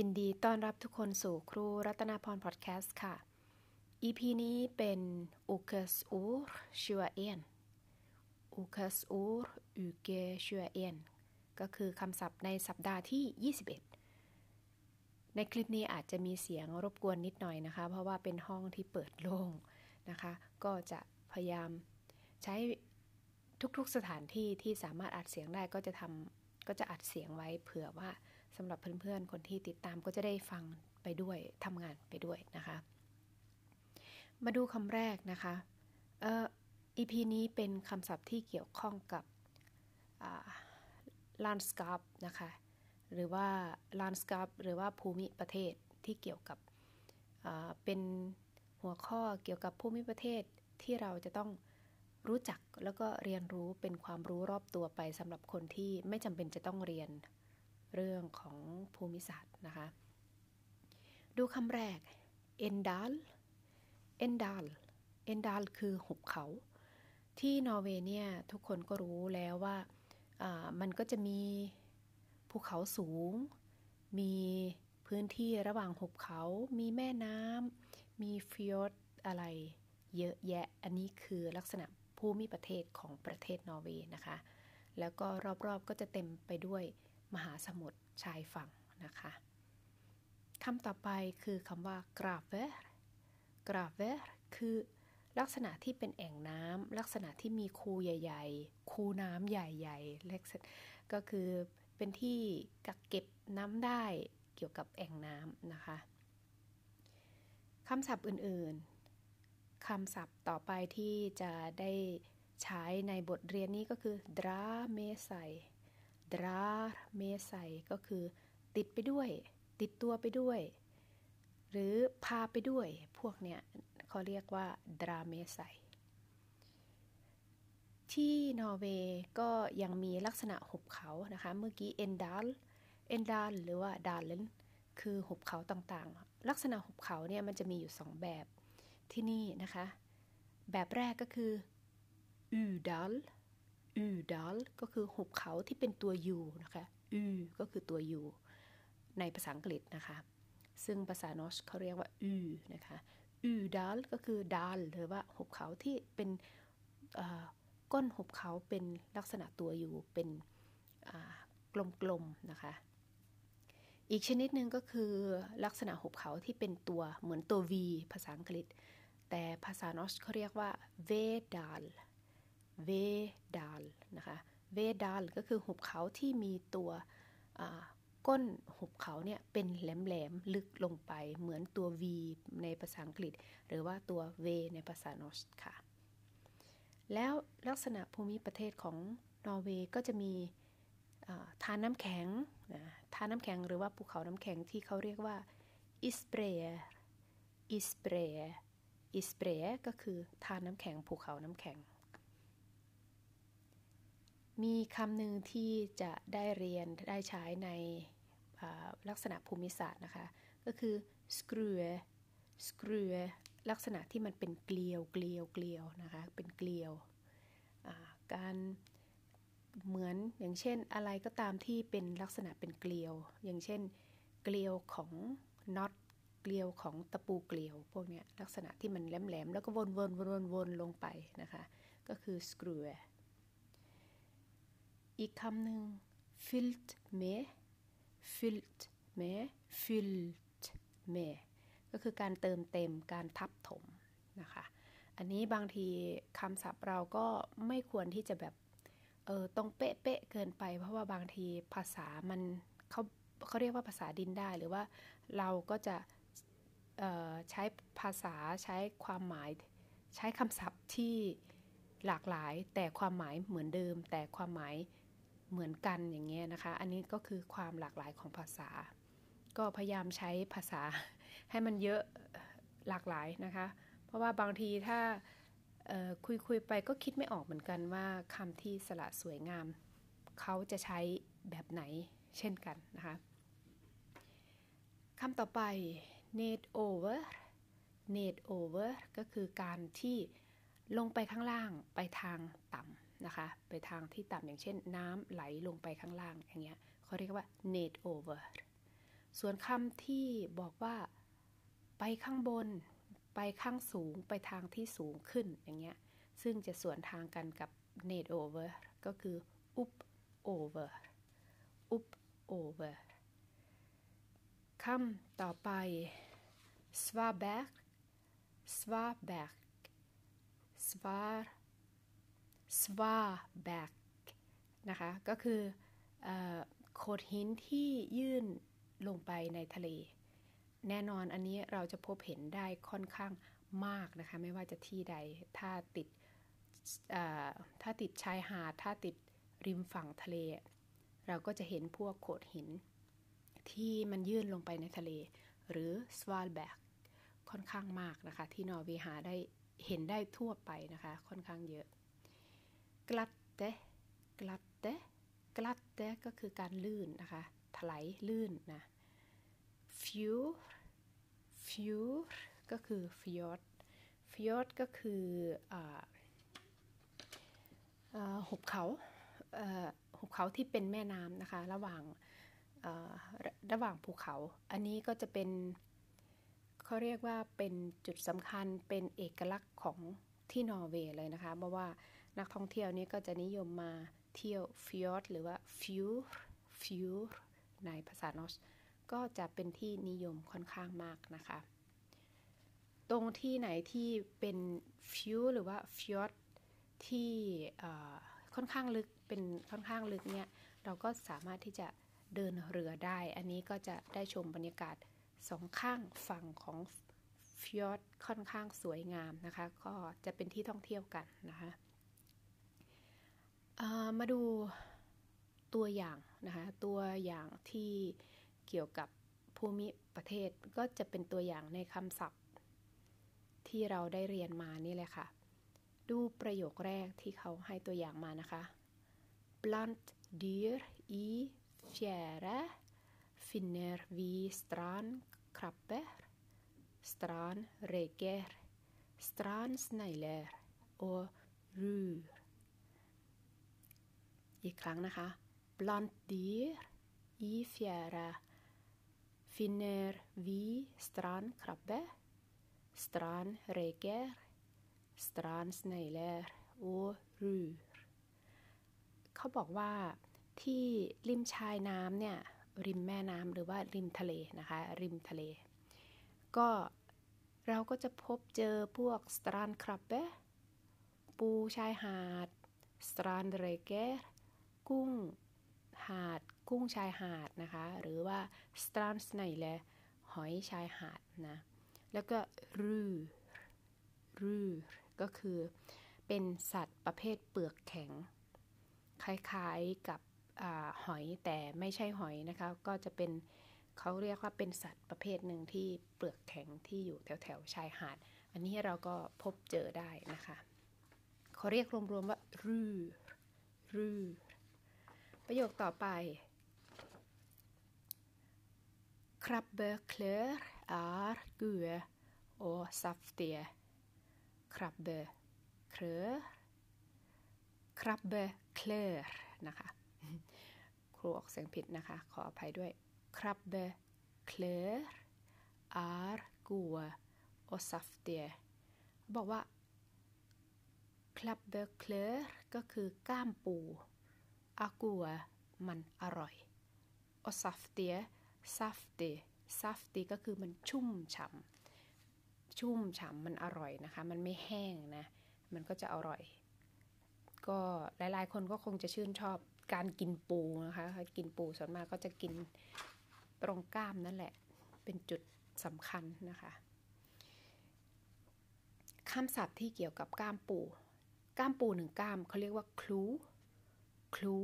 ยินดีต้อนรับทุกคนสู่ครูรัตนาพรพอดแคสต์ค่ะ EP นี้เป็น u k e s ur ชัวเอ็น u k e s ur uke ชัวเอ็นก็คือคำศัพท์ในสัปดาห์ที่ 21 ในคลิปนี้อาจจะมีเสียงรบกวนนิดหน่อยนะคะ เพราะว่าเป็นห้องที่เปิดโล่งนะคะ ก็จะพยายามใช้ทุกๆสถานที่ที่สามารถอัดเสียงได้ก็จะทำก็จะอัดเสียงไว้เผื่อว่า สำหรับเพื่อนๆ คนที่ติดตามก็จะได้ฟังไปด้วยทำงานไปด้วยนะคะ มาดูคำแรกนะคะเอ่อ EP นี้เป็นคำศัพท์ที่เกี่ยวข้องกับ landscape นะคะ หรือว่า landscape หรือว่าภูมิประเทศที่เกี่ยวกับเป็นหัวข้อเกี่ยวกับภูมิประเทศที่เราจะต้องรู้จักแล้วก็เรียนรู้เป็นความรู้รอบตัวไปสำหรับคนที่ไม่จำเป็นจะต้องเรียน เรื่องของภูมิศาสตร์นะคะ ดูคำแรก en dal en dal en dal คือหุบเขา ที่นอร์เวย์เนี่ยทุกคนก็รู้แล้วว่ามันก็จะมีภูเขาสูง มีพื้นที่ระหว่างหุบเขา มีแม่น้ำ มีฟิอร์ดอะไรเยอะแยะ อันนี้คือลักษณะภูมิประเทศของประเทศนอร์เวย์นะคะ แล้วก็รอบๆก็จะเต็มไปด้วย มหาสมุทรชายฝั่งนะคะคำต่อไปคือคำว่า graver graver คือลักษณะที่เป็นแอ่งน้ำลักษณะที่มีคูใหญ่ ๆ คูน้ำใหญ่ๆเล็กก็คือเป็นที่กักเก็บน้ำได้เกี่ยวกับแอ่งน้ำนะคะคำศัพท์อื่นๆคำศัพท์ต่อไปที่จะได้ใช้ในบทเรียนนี้ก็คือ dra med sig ดราเมไซก็คือ ติดไปด้วย ติดตัวไปด้วย หรือพาไปด้วย พวกเนี้ยเขาเรียกว่าดราเมไซที่นอร์เวย์ก็ยังมีลักษณะหุบเขานะคะ เมื่อกี้เอนดัลเอนดัลหรือว่าดาลเลนคือหุบเขาต่างๆ ลักษณะหุบเขาเนี่ยมันจะมีอยู่สองแบบที่นี่นะคะ แบบแรกก็คืออูดัล อูดัลก็คือหุบเขาที่เป็นตัวยูนะคะอูก็คือตัวยูในภาษาอังกฤษนะคะ ซึ่งภาษาโนชเขาเรียกว่าอูนะคะอูดัลก็คือดัลหรือว่าหุบเขาที่เป็นก้นหุบเขาเป็นลักษณะตัวยูเป็นกลมๆนะคะ อีกชนิดหนึ่งก็คือลักษณะหุบเขาที่เป็นตัวเหมือนตัว V ภาษาอังกฤษ แต่ภาษาโนชเขาเรียกว่าเวดัล เวดาลนะคะเวดาลก็คือหุบเขาที่มีตัวก้นหุบเขาเนี่ยเป็นแหลมๆลึกลงไปเหมือนตัว V ในภาษาอังกฤษ หรือว่าตัว V ในภาษานอสค่ะ แล้วลักษณะภูมิประเทศของนอร์เวย์ก็จะมีทานน้ำแข็งทานน้ำแข็งหรือว่าภูเขาน้ำแข็งที่เขาเรียกว่าอิสเปรอิสเปรอิสเปรก็คือทานน้ำแข็งภูเขาน้ำแข็ง มีคำหนึ่งที่จะได้เรียนได้ใช้ในลักษณะภูมิศาสตร์นะคะ ก็คือ screw screw ลักษณะที่มันเป็นเกลียวเกลียวเกลียวนะคะเป็นเกลียว การเหมือนอย่างเช่นอะไรก็ตามที่เป็นลักษณะเป็นเกลียว อย่างเช่น เกลียวของน็อตเกลียวของตะปูเกลียวพวกนี้ลักษณะที่มันแหลมๆแล้วก็วนๆวนๆลงไปนะคะ ก็คือ screw อีกคำหนึ่ง fyllt me fyllt me fyllt me ก็คือการเติมเต็มการทับถมนะคะ อันนี้บางทีคำศัพท์เราก็ไม่ควรที่จะแบบเออตรงเป๊ะๆเกินไป เพราะว่าบางทีภาษามันเขาเขาเรียกว่าภาษาดินได้หรือว่าเราก็จะใช้ภาษาใช้ความหมายใช้คำศัพท์ที่หลากหลายแต่ความหมายเหมือนเดิม แต่ความหมาย เหมือนกันอย่างเงี้ยนะคะ อันนี้ก็คือความหลากหลายของภาษา ก็พยายามใช้ภาษาให้มันเยอะหลากหลายนะคะ เพราะว่าบางทีถ้าคุยคุยไปก็คิดไม่ออกเหมือนกันว่าคำที่สละสวยงาม เขาจะใช้แบบไหนเช่นกันนะคะคำต่อไป net over net over ก็คือการที่ลงไปข้างล่างไปทางต่ำ นะคะ ไปทางที่ต่ำอย่างเช่น น้ำไหลลงไปข้างล่างอย่างเงี้ยเขาเรียกว่า net over ส่วนคำที่บอกว่าไปข้างบน ไปข้างสูงไปทางที่สูงขึ้นอย่างเงี้ยซึ่งจะสวนทางกันกับ net over ก็คือ up over up over คำต่อไป svaberg svaberg svar svaberg นะคะ ก็คือโขดหินที่ยื่นลงไปในทะเล แน่นอนอันนี้เราจะพบเห็นได้ค่อนข้างมากนะคะ ไม่ว่าจะที่ใด ถ้าติดถ้าติดชายหาด ถ้าติดริมฝั่งทะเล เราก็จะเห็นพวกโขดหิน ที่มันยื่นลงไปในทะเล หรือสวาลแบกค่อนข้างมากนะคะ ที่นอร์เวย์หาได้เห็นได้ทั่วไปนะคะ ค่อนข้างเยอะ กลัดเตกลัดเตกลัดเตก็คือการลื่นนะคะ ถลายลื่นนะฟิวfjord ก็คือฟิยอร์ดฟิยอร์ดก็คือหุบเขาหุบเขาที่เป็นแม่น้ำนะคะ ระหว่างระหว่างภูเขา อันนี้ก็จะเป็นเขาเรียกว่าเป็นจุดสำคัญเป็นเอกลักษณ์ของที่นอร์เวย์เลยนะคะ เพราะว่า นักท่องเที่ยวนี้ก็จะนิยมมาเที่ยวฟิยอร์ดหรือว่าฟิวfjord ในภาษา norsk ก็จะเป็นที่นิยมค่อนข้างมากนะคะ ตรงที่ไหนที่เป็นฟิวหรือว่าฟิยอร์ดที่ค่อนข้างลึกเป็นค่อนข้างลึกเนี่ยเราก็สามารถที่จะเดินเรือได้ อันนี้ก็จะได้ชมบรรยากาศสองข้างฝั่งของฟิยอร์ดค่อนข้างสวยงามนะคะ ก็จะเป็นที่ท่องเที่ยวกันนะคะ มาดูตัวอย่างนะคะตัวอย่างที่เกี่ยวกับภูมิประเทศก็จะเป็นตัวอย่างในคำศัพท์ ที่เราได้เรียนมานี่แหละค่ะ ดูประโยคแรกที่เขาให้ตัวอย่างมานะคะ Bland dyr i fjære finner vi stran krabber strandreker, stran snegler og rur อีกครั้งนะคะ blant dyr i fjæra finner vi strandkrabbe, strandreker, strandsnegler og rur เขาบอกว่าที่ริมชายน้ำเนี่ย ริมแม่น้ำหรือว่าริมทะเลนะคะ ริมทะเล ก็เราก็จะพบเจอพวกสตรานคราบเบปูชายหาดสตรานเรเกอร์ กุ้งหาด กุ้งชายหาดนะคะ หรือว่าสตรานสไนเลหอยชายหาดนะ แล้วก็รูรูก็คือเป็นสัตว์ประเภทเปลือกแข็ง คล้ายๆกับอหอยแต่ไม่ใช่หอยนะคะ ก็จะเป็นเขาเรียกว่าเป็นสัตว์ประเภทหนึ่งที่เปลือกแข็งที่อยู่แถวๆชายหาด อันนี้เราก็พบเจอได้นะคะเขาเรียกรวมๆว่ารูรู ประโยคต่อไป Krabbeklør er gode og saftige. Krabbeklør Krabbeklør นะคะ ครูออกเสียงผิดนะคะ ขออภัยด้วย Krabbeklør er gode og saftige บอกว่า Krabbeklør ก็คือก้ามปู อ่า gode มันอร่อย og saftige saftigeซัฟตีก็คือมันชุ่มฉ่ำชุ่มฉ่ำมันอร่อยนะคะ มันไม่แห้งนะ มันก็จะอร่อย ก็หลายๆ คนก็คงจะชื่นชอบการกินปูนะคะ กินปูส่วนมากก็จะกินตรงก้ามนั่นแหละ เป็นจุดสำคัญนะคะคำศัพท์ที่เกี่ยวกับก้ามปูก้ามปูหนึ่งก้ามเขาเรียกว่าคลู คลู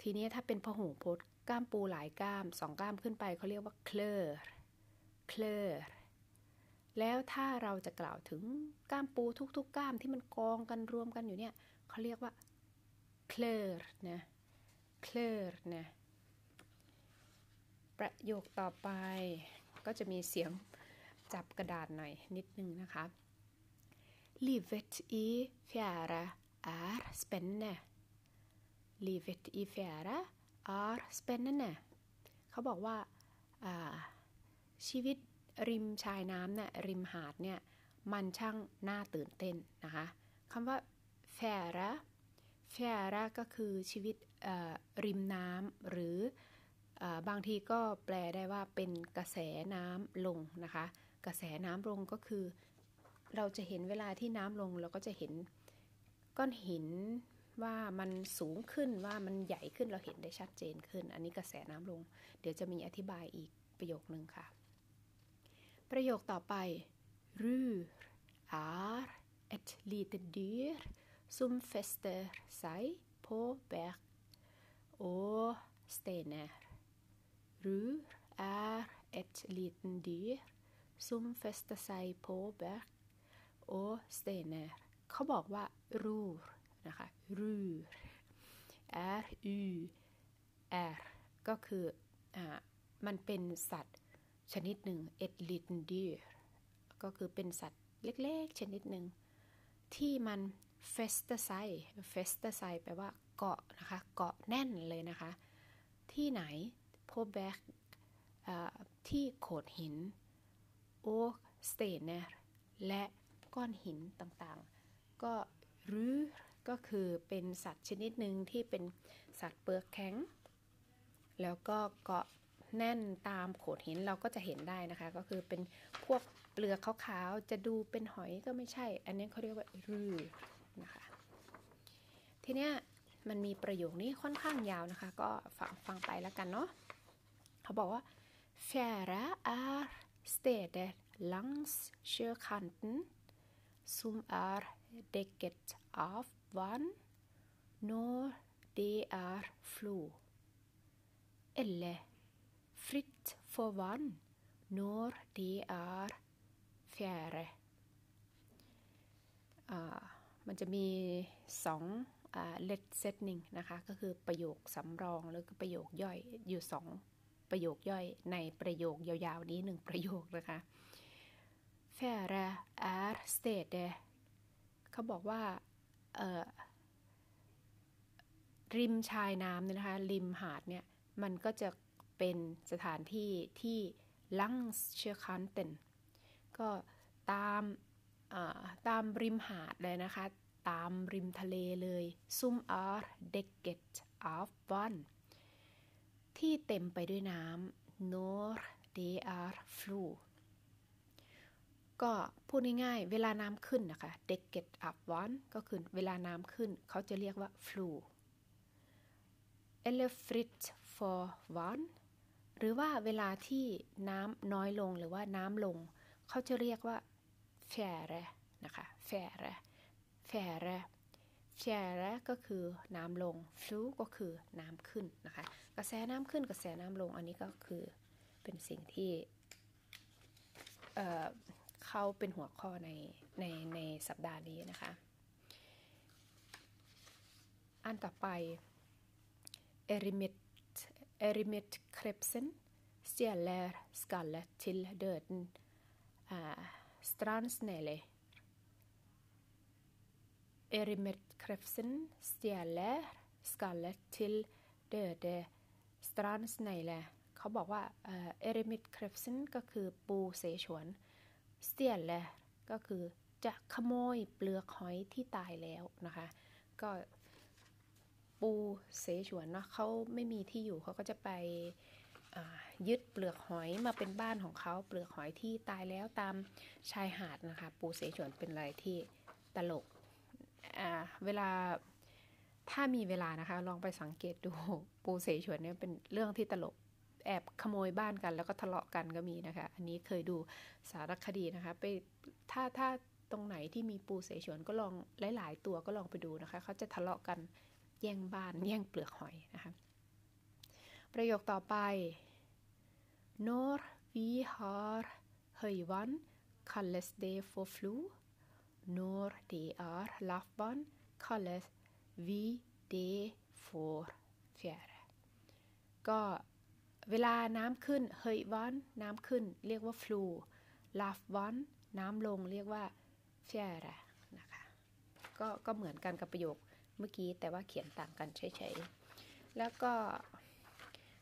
ทีนี้ถ้าเป็นพหูพจน์ก้ามปูหลายก้ามสองก้ามขึ้นไปเขาเรียกว่า klør klør แล้วถ้าเราจะกล่าวถึงก้ามปูทุกๆก้ามที่มันกองกันรวมกันอยู่เนี่ยเขาเรียกว่า klørne klørne ประโยคต่อไปก็จะมีเสียงจับกระดาษหน่อยนิดนึงนะคะ Livet i fjæra är spännande livet i fjæra er spennende เขาบอกว่าชีวิตริมชายน้ำเนี่ยริมหาดเนี่ยมันช่างน่าตื่นเต้นนะคะคำว่าแฟระแฟระก็คือชีวิตริมน้ำหรือบางทีก็แปลได้ว่าเป็นกระแสน้ำลงนะคะ กระแสน้ำลงก็คือ เราจะเห็นเวลาที่น้ำลงเราก็จะเห็นก้อนหิน ว่ามันสูงขึ้นว่ามันใหญ่ขึ้นเราเห็นได้ชัดเจนขึ้น อันนี้กระแสน้ำลง เดี๋ยวจะมีอธิบายอีกประโยคหนึ่งค่ะ ประโยคต่อไปรูอาร์เอ็ดลีเตดียร์ซุมเฟสเตอร์ไซโพเบกโอsteiner rur er et lite dyr som fester seg på berg og steiner เขาบอกว่า rur นะคะ rur r u r ก็คืออมันเป็นสัตว์ชนิดหนึ่ง et lite dyr ก็คือเป็นสัตว์เล็กๆ ชนิดหนึ่ง ที่มัน f e s t e s i f e s t e s i แปลว่าเกาะนะคะ เกาะแน่นเลยนะคะ ที่ไหน på berg ที่โขดหิน og steiner และก้อนหินต่างๆ ก็ rur ก็คือเป็นสัตว์ชนิดหนึ่งที่เป็นสัตว์เปลือกแข็ง แล้วก็เกาะแน่นตามโขดหินเราก็จะเห็นได้นะคะ ก็คือเป็นพวกเปลือกขาวๆจะดูเป็นหอยก็ไม่ใช่ อันนี้เขาเรียกว่า rurนะคะ ทีเนี้ยมันมีประโยคนี้ค่อนข้างยาวนะคะ ก็ฟังฟังไปแล้วกันเนาะเขาบอกว่า Fjära är steder langs sjökanten som är däcket av vann når det er flo, eller fritt for vann når det er fjære มันจะมีสองเลดเซตนิ่งนะคะ ก็คือประโยคสำรองหรือประโยคย่อยอยู่สองประโยคย่อยในประโยคยาวๆนี้หนึ่งประโยคนะคะ Fjäre är stedet เขาบอกว่า ริมชายน้ำเนี่ยนะคะ ริมหาดเนี่ย มันก็จะเป็นสถานที่ที่ลังเชคันเตนก็ตามตามริมหาดเลยนะคะ ตามริมทะเลเลยซุมอาร์เด็กเกตอาฟวันที่เต็มไปด้วยน้ำ nor de är flod ก็พูดง่ายๆ เวลาน้ำขึ้นนะคะ เด็กเก็ตอัพวันก็คือเวลาน้ำขึ้น เขาจะเรียกว่า flu e l e f r i t for one หรือว่าเวลาที่น้ำน้อยลงหรือว่าน้ำลง เขาจะเรียกว่า fjärre นะคะ fjärre fjärre fjärre ก็คือน้ำลง flu ก็คือน้ำขึ้นนะคะ กระแสน้ำขึ้นกระแสน้ำลงอันนี้ก็คือเป็นสิ่งที่ เข้าเป็นหัวข้อในในในสัปดาห์นี้นะคะ อันต่อไป Erimit Erimit Krebsen stjeler skallet til døden uh, Strandsnelle Erimit Krebsen stjeler skallet til døde Strandsnelle เขาบอกว่าเอริมิดครปเซนก็คือปูเสฉวนส เตียนแลก็คือจะขโมยเปลือกหอยที่ตายแล้วนะคะ ก็ปูเสฉวนเนาะเขาไม่มีที่อยู่เขาก็จะไปยึดเปลือกหอยมาเป็นบ้านของเขาเปลือกหอยที่ตายแล้วตามชายหาดนะคะ ปูเสฉวนเป็นอะไรที่ตลกเวลาถ้ามีเวลานะคะ ลองไปสังเกตดูปูเสฉวนเนี่ยเป็นเรื่องที่ตลก แอบขโมยบ้านกัน แล้วก็ทะเลาะกันก็มีนะคะ อันนี้เคยดูสารคดีนะคะ ไปถ้าถ้าตรงไหนที่มีปูเสฉวนก็ลองหลาย ๆ ตัวก็ลองไปดูนะคะ เขาจะทะเลาะกันแย่งบ้านแย่งเปลือกหอยนะคะ ประโยคต่อไป Når vi har høyvann kalles det for flo Når det er lavvann kalles vi det for fjære ก็ เวลาน้ำขึ้นเฮยวันน้ำขึ้น เรียกว่าฟลูลาฟวันน้ำลงเรียกว่าเฟียระนะคะก็ก็เหมือนกันกับประโยคเมื่อกี้แต่ว่าเขียนต่างกันเฉยๆแล้วก็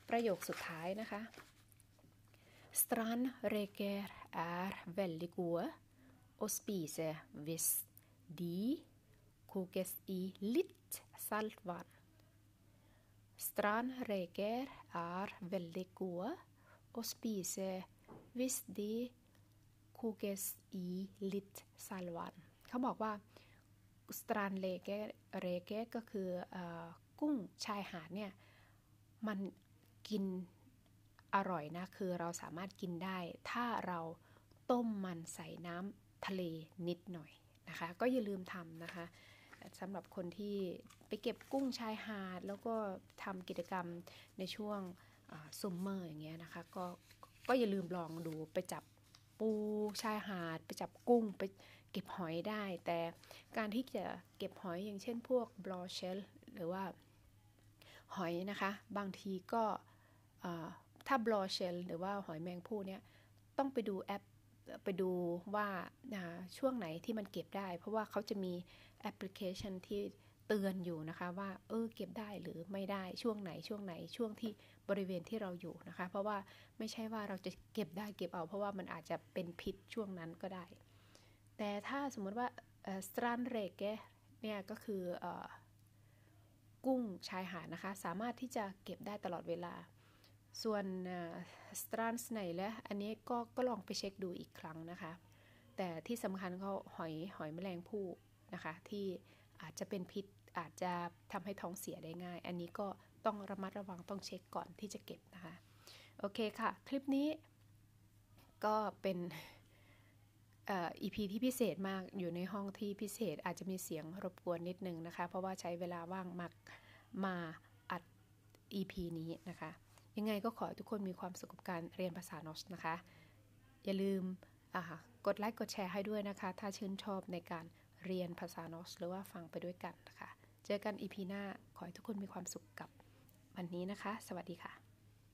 ประโยคสุดท้ายนะคะ Strandreker er veldig gode å spise hvis de kokes i litt saltvann. Strandreker er veldig gode å spise hvis de kokes i litt saltvann เขาบอกว่า Strandreker ก็คืออกุ้งชายหาดเนี่ย มันกินอร่อยนะ คือเราสามารถกินได้ ถ้าเราต้มมันใส่น้ำทะเลนิดหน่อยนะคะ ก็อย่าลืมทำนะคะ สำหรับคนที่ไปเก็บกุ้งชายหาด แล้วก็ทำกิจกรรมในช่วงซุมเมอร์อย่างเงี้ยนะคะก็ก็อย่าลืมลองดูไปจับปูชายหาด ไปจับกุ้งไปเก็บหอยได้ แต่การที่จะเก็บหอยอย่างเช่นพวกบลอเชลหรือว่าหอยนะคะบางทีก็ถ้าบลอเชลหรือว่าหอยแมงผู้เนี่ยต้องไปดูแอปไปดูว่าช่วงไหนที่มันเก็บได้ เพราะว่าเขาจะมี แอปพลิเคชันที่เตือนอยู่นะคะว่าเออเก็บได้หรือไม่ได้ช่วงไหนช่วงไหนช่วงที่บริเวณที่เราอยู่นะคะ เพราะว่าไม่ใช่ว่าเราจะเก็บได้เก็บเอา เพราะว่ามันอาจจะเป็นพิษช่วงนั้นก็ได้ แต่ถ้าสมมติว่าสตรันเรกเนี่ยก็คืออกุ้งชายหาดนะคะ สามารถที่จะเก็บได้ตลอดเวลา ส่วนสตรันส์ไหนแล้วอันนี้ก็ก็ลองไปเช็คดูอีกครั้งนะคะ แต่ที่สำคัญเขาหอยหอยแมลงภู่ นะคะ ที่อาจจะเป็นพิษอาจจะทำให้ท้องเสียได้ง่าย อันนี้ก็ต้องระมัดระวังต้องเช็คก่อนที่จะเก็บนะคะ โอเคค่ะ คลิปนี้ก็เป็นอีพีที่พิเศษมากอยู่ในห้องที่พิเศษอาจจะมีเสียงรบกวนนิดนึงนะคะ เพราะว่าใช้เวลาว่างมากมาอัด EP นี้นะคะ ยังไงก็ขอทุกคนมีความสุขกับการเรียนภาษานอสนะคะ อย่าลืมกดไลค์กดแชร์ให้ด้วยนะคะ ถ้าชื่นชอบในการ เรียนภาษานอสหรือว่าฟังไปด้วยกันนะคะ เจอกันอีพีหน้าขอให้ทุกคนมีความสุขกับวันนี้นะคะ สวัสดีค่ะ